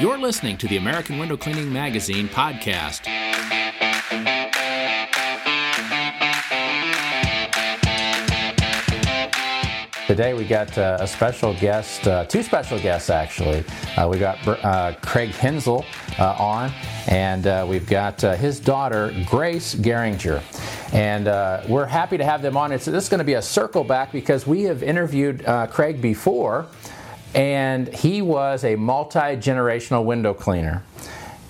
You're listening to the American Window Cleaning Magazine podcast. Today we got uh, a special guest, uh, two special guests actually. Uh, we got uh, Craig Hensel uh, on, and uh, we've got his daughter Grace Geringer. And we're happy to have them on. It's, this is going to be a circle back because we have interviewed Craig before, and he was a multi generational window cleaner.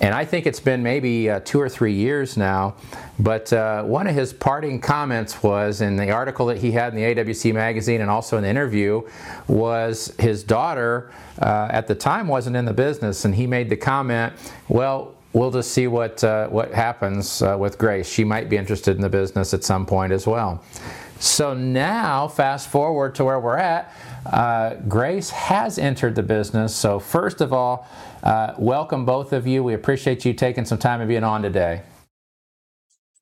And I think it's been maybe uh, two or three years now. But uh, one of his parting comments was in the article that he had in the AWC magazine and also in the interview was his daughter uh, at the time wasn't in the business. And he made the comment, well, we'll just see what, uh, what happens uh, with Grace. She might be interested in the business at some point as well. So now, fast forward to where we're at, uh, Grace has entered the business. So, first of all, uh, welcome both of you. We appreciate you taking some time and being on today.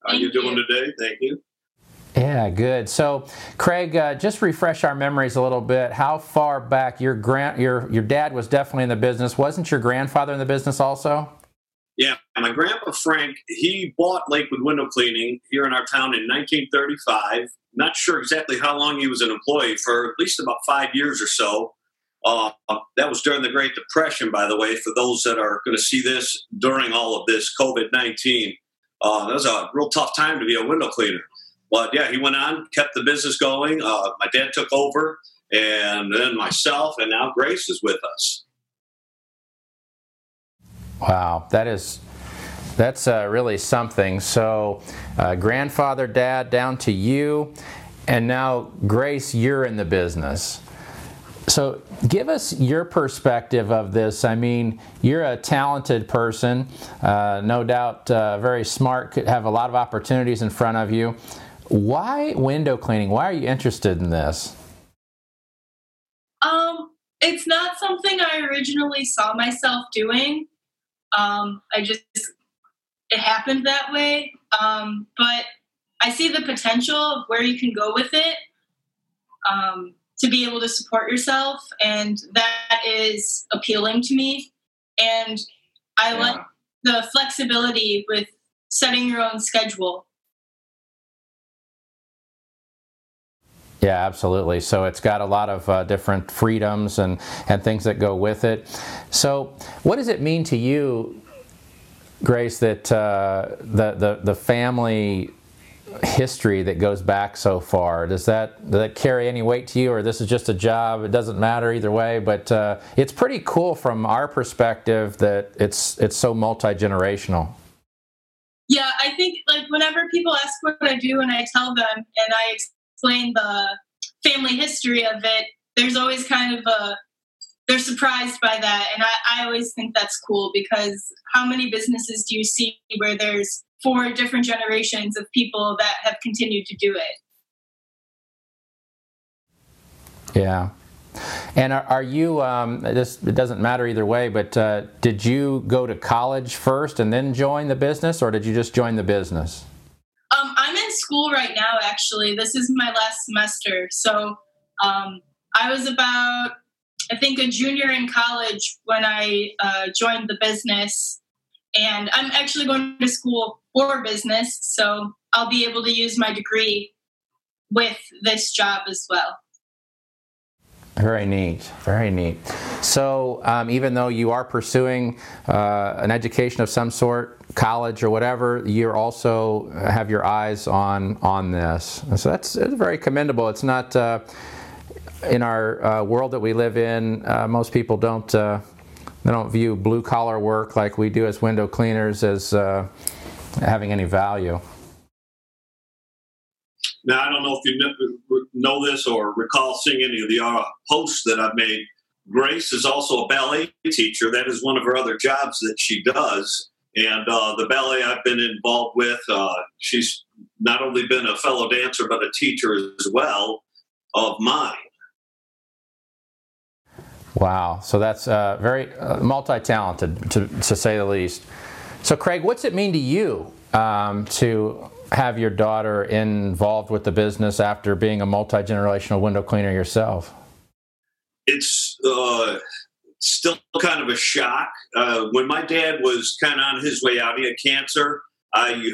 How are you doing today? Thank you. Yeah, good. So, Craig, uh, just refresh our memories a little bit. How far back your grand your your dad was definitely in the business? Wasn't your grandfather in the business also? Yeah, my grandpa Frank, he bought Lakewood Window Cleaning here in our town in 1935. Not sure exactly how long he was an employee for at least about five years or so. Uh, that was during the Great Depression, by the way, for those that are going to see this during all of this COVID 19. Uh, that was a real tough time to be a window cleaner. But yeah, he went on, kept the business going. Uh, my dad took over, and then myself, and now Grace is with us. Wow, that is that's uh, really something. So, uh, grandfather, dad, down to you, and now Grace, you're in the business. So, give us your perspective of this. I mean, you're a talented person, uh, no doubt, uh, very smart, could have a lot of opportunities in front of you. Why window cleaning? Why are you interested in this? Um, it's not something I originally saw myself doing. Um, I just it happened that way. Um, but I see the potential of where you can go with it um, to be able to support yourself, and that is appealing to me. And I yeah. like the flexibility with setting your own schedule. Yeah, absolutely. So it's got a lot of uh, different freedoms and, and things that go with it. So, what does it mean to you Grace, that uh, the, the the family history that goes back so far does that does that carry any weight to you, or this is just a job? It doesn't matter either way, but uh, it's pretty cool from our perspective that it's it's so multi generational. Yeah, I think like whenever people ask what I do, and I tell them, and I explain the family history of it, there's always kind of a they're surprised by that. And I, I always think that's cool because how many businesses do you see where there's four different generations of people that have continued to do it? Yeah. And are, are you, um, this, it doesn't matter either way, but uh, did you go to college first and then join the business, or did you just join the business? School right now, actually. This is my last semester. So um, I was about I think, a junior in college when I uh, joined the business. And I'm actually going to school for business, so I'll be able to use my degree with this job as well. Very neat, very neat. So, um, even though you are pursuing uh, an education of some sort, college or whatever, you also have your eyes on on this. So that's, that's very commendable. It's not. Uh, in our uh, world that we live in, uh, most people don't uh, they don't view blue collar work like we do as window cleaners as uh, having any value. Now, I don't know if you know this or recall seeing any of the uh, posts that I've made. Grace is also a ballet teacher. That is one of her other jobs that she does. And uh, the ballet I've been involved with, she's not only been a fellow dancer, but a teacher as well of mine. Wow. So that's uh, very uh, multi talented, to, to, say the least. So, Craig, what's it mean to you um, to have your daughter involved with the business after being a multi generational window cleaner yourself? It's uh, still kind of a shock. Uh, when my dad was kind of on his way out, he had cancer. I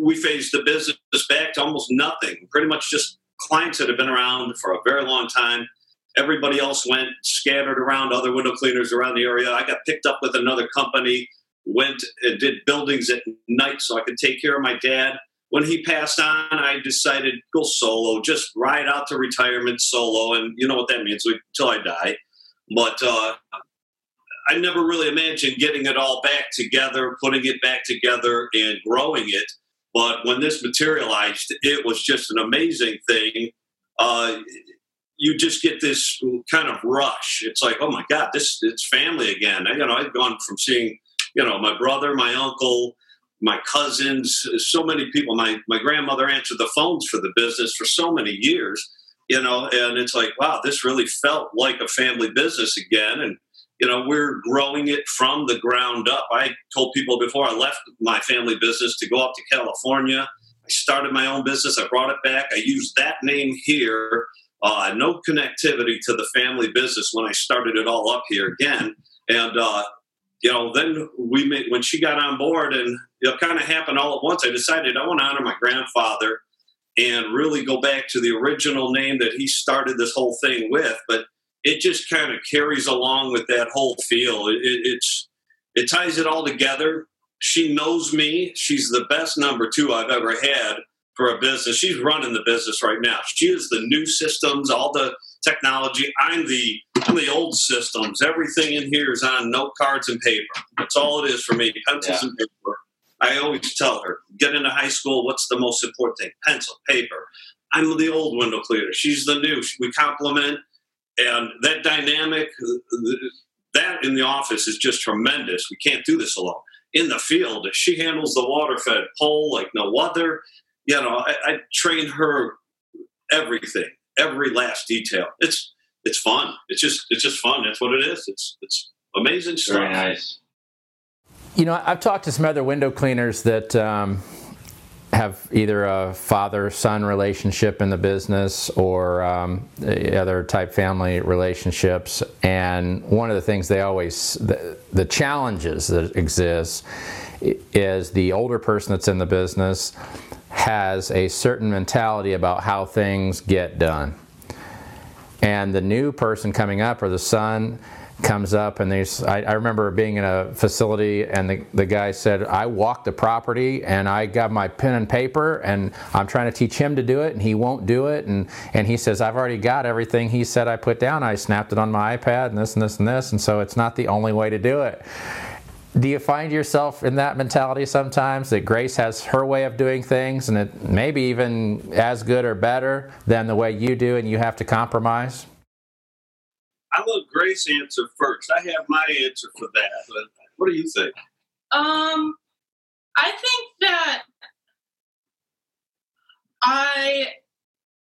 we phased the business back to almost nothing. Pretty much just clients that have been around for a very long time. Everybody else went scattered around other window cleaners around the area. I got picked up with another company, went and did buildings at night so I could take care of my dad. When he passed on, I decided go solo, just ride out to retirement solo, and you know what that means until I die. But uh, I never really imagined getting it all back together, putting it back together, and growing it. But when this materialized, it was just an amazing thing. Uh, you just get this kind of rush. It's like, oh my God, this it's family again. I, you know, I've gone from seeing, you know, my brother, my uncle, my cousins, so many people. My my grandmother answered the phones for the business for so many years, you know, and it's like, wow, this really felt like a family business again. And you know, we're growing it from the ground up. I told people before I left my family business to go up to California. I started my own business. I brought it back. I used that name here. Uh, no connectivity to the family business when I started it all up here again. And uh, you know, then we made when she got on board, and it kind of happened all at once. I decided I want to honor my grandfather and really go back to the original name that he started this whole thing with. But it just kind of carries along with that whole feel. It, it, it's it ties it all together. She knows me. She's the best number two I've ever had for a business. She's running the business right now. She is the new systems, all the technology. I'm the I'm the old systems. Everything in here is on note cards and paper. That's all it is for me. Pencils yeah. and paper. I always tell her, get into high school. What's the most important thing? Pencil, paper. I'm the old window cleaner. She's the new. We complement and that dynamic, that in the office is just tremendous. We can't do this alone. In the field, she handles the water fed pole like no other. You know, I, I train her everything, every last detail. It's it's fun. It's just it's just fun. That's what it is. It's it's amazing stuff. Very nice. You know, I've talked to some other window cleaners that um, have either a father-son relationship in the business or um, other type family relationships. And one of the things they always, the, the challenges that exist is the older person that's in the business has a certain mentality about how things get done. And the new person coming up or the son comes up and there's I, I, remember being in a facility and the, the guy said i walked the property and i got my pen and paper and i'm trying to teach him to do it and he won't do it. And, and he says i've already got everything he said i put down. I snapped it on my ipad and this and this and this and so it's not the only way to do it do you find yourself in that mentality sometimes that grace has her way of doing things and it may be even as good or better than the way you do and you have to compromise I love Grace answer first. I have my answer for that. But what do you think? Um, I think that I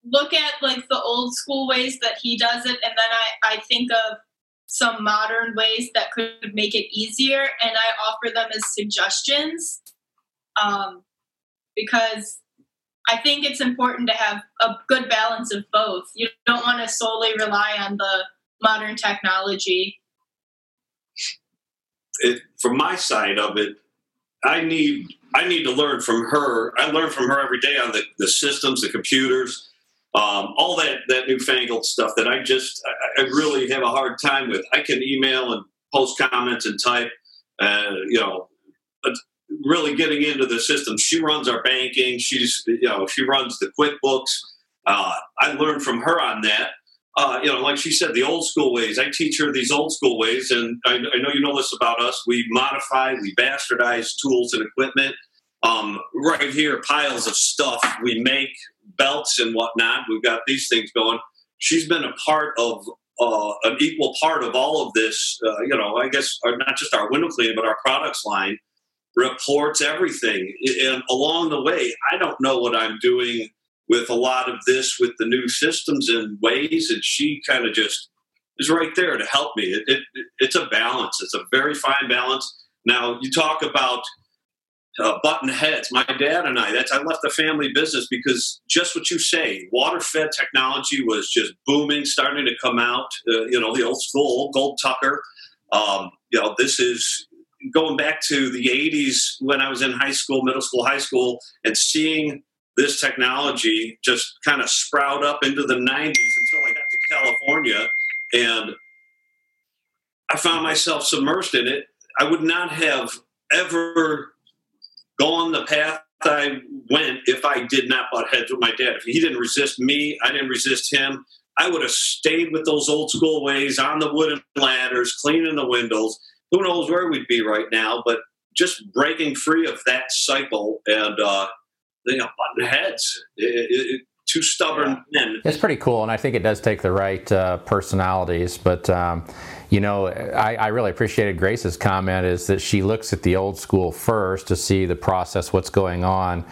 look at like the old school ways that he does it, and then I, I think of some modern ways that could make it easier, and I offer them as suggestions. Um, because I think it's important to have a good balance of both. You don't want to solely rely on the modern technology? It, from my side of it, I need I need to learn from her. I learn from her every day on the, the systems, the computers, um, all that that newfangled stuff that I just I, I, really have a hard time with. I can email and post comments and type, uh, you know, really getting into the system. She runs our banking. She's you know she runs the QuickBooks. Uh, I learned from her on that uh, you know, like she said, the old school ways. I teach her these old school ways, and I, I know you know this about us. We modify, we bastardize tools and equipment. Um, right here, piles of stuff we make, belts and whatnot. We've got these things going. She's been a part of uh, an equal part of all of this. Uh, you know, I guess not just our window cleaning, but our products line reports everything. And along the way, I don't know what I'm doing with a lot of this with the new systems and ways, and she kind of just is right there to help me. It, it, it's a balance. It's a very fine balance. Now you talk about uh, button heads. My dad and I, that's I left the family business because just what you say, water fed technology was just booming, starting to come out. Uh, you know, the old school, Gold Tucker. Um, you know, this is going back to the 80s when I was in high school, middle school, high school, and seeing this technology just kind of sprout up into the 90s until I got to California and I found myself submersed in it. I would not have ever gone the path I went if I did not butt heads with my dad. If he didn't resist me, I didn't resist him. I would have stayed with those old school ways on the wooden ladders, cleaning the windows. Who knows where we'd be right now? But just breaking free of that cycle and uh, you know, button heads. It, it, two stubborn men. It's pretty cool, and I think it does take the right uh, personalities. But um, you know, I, I, really appreciated Grace's comment is that she looks at the old school first to see the process, what's going on.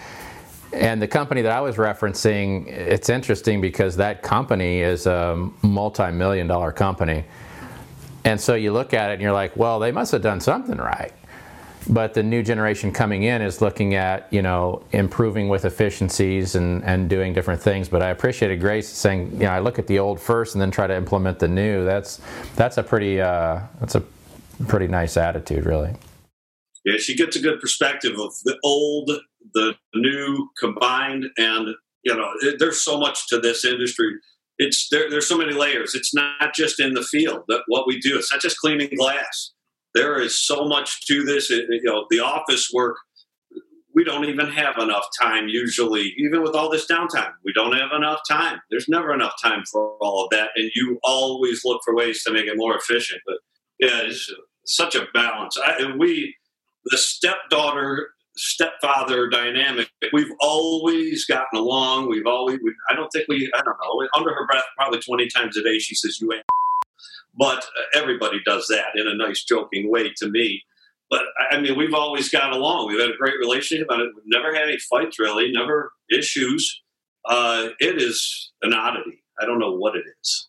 And the company that I was referencing, it's interesting because that company is a multi-million dollar company. And so you look at it and you're like, well, they must have done something right but the new generation coming in is looking at you know improving with efficiencies and, and doing different things. But i appreciated grace saying you know i look at the old first and then try to implement the new. That's that's a pretty uh, that's a pretty nice attitude really. Yeah she gets a good perspective of the old the new combined and you know there's so much to this industry. It's there, there's so many layers. It's not just in the field that what we do. It's not just cleaning glass there is so much to this. It, you know, the office work, we don't even have enough time usually, even with all this downtime. We don't have enough time. There's never enough time for all of that. And you always look for ways to make it more efficient. But yeah, it's such a balance. I, we, the stepdaughter, stepfather dynamic, we've always gotten along. We've always, we, I don't think we, I don't know, under her breath, probably 20 times a day, she says, You ain't but everybody does that in a nice, joking way to me. But I mean, we've always got along. We've had a great relationship. We've never had any fights, really, never issues. Uh, it is an oddity. I don't know what it is.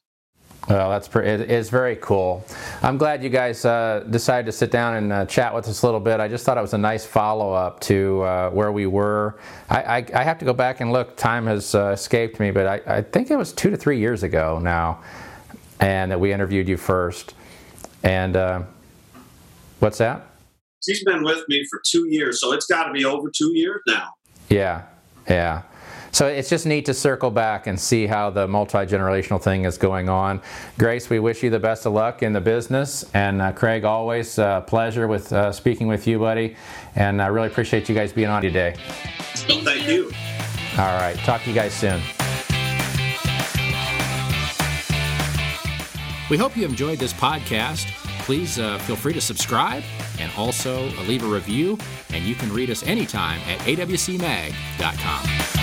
Well, that's pretty, it, it's very cool. I'm glad you guys uh, decided to sit down and uh, chat with us a little bit. I just thought it was a nice follow up to uh, where we were. I, I, I, have to go back and look. Time has uh, escaped me, but I, I, think it was two to three years ago now and that we interviewed you first. And uh, what's that? She's been with me for two years, so it's got to be over two years now. Yeah, yeah. So it's just neat to circle back and see how the multi generational thing is going on. Grace, we wish you the best of luck in the business. And uh, Craig, always a uh, pleasure with uh, speaking with you, buddy. And I really appreciate you guys being on today. Thank, Thank you. you. All right. Talk to you guys soon. We hope you enjoyed this podcast. Please uh, feel free to subscribe and also leave a review. And you can read us anytime at awcmag.com.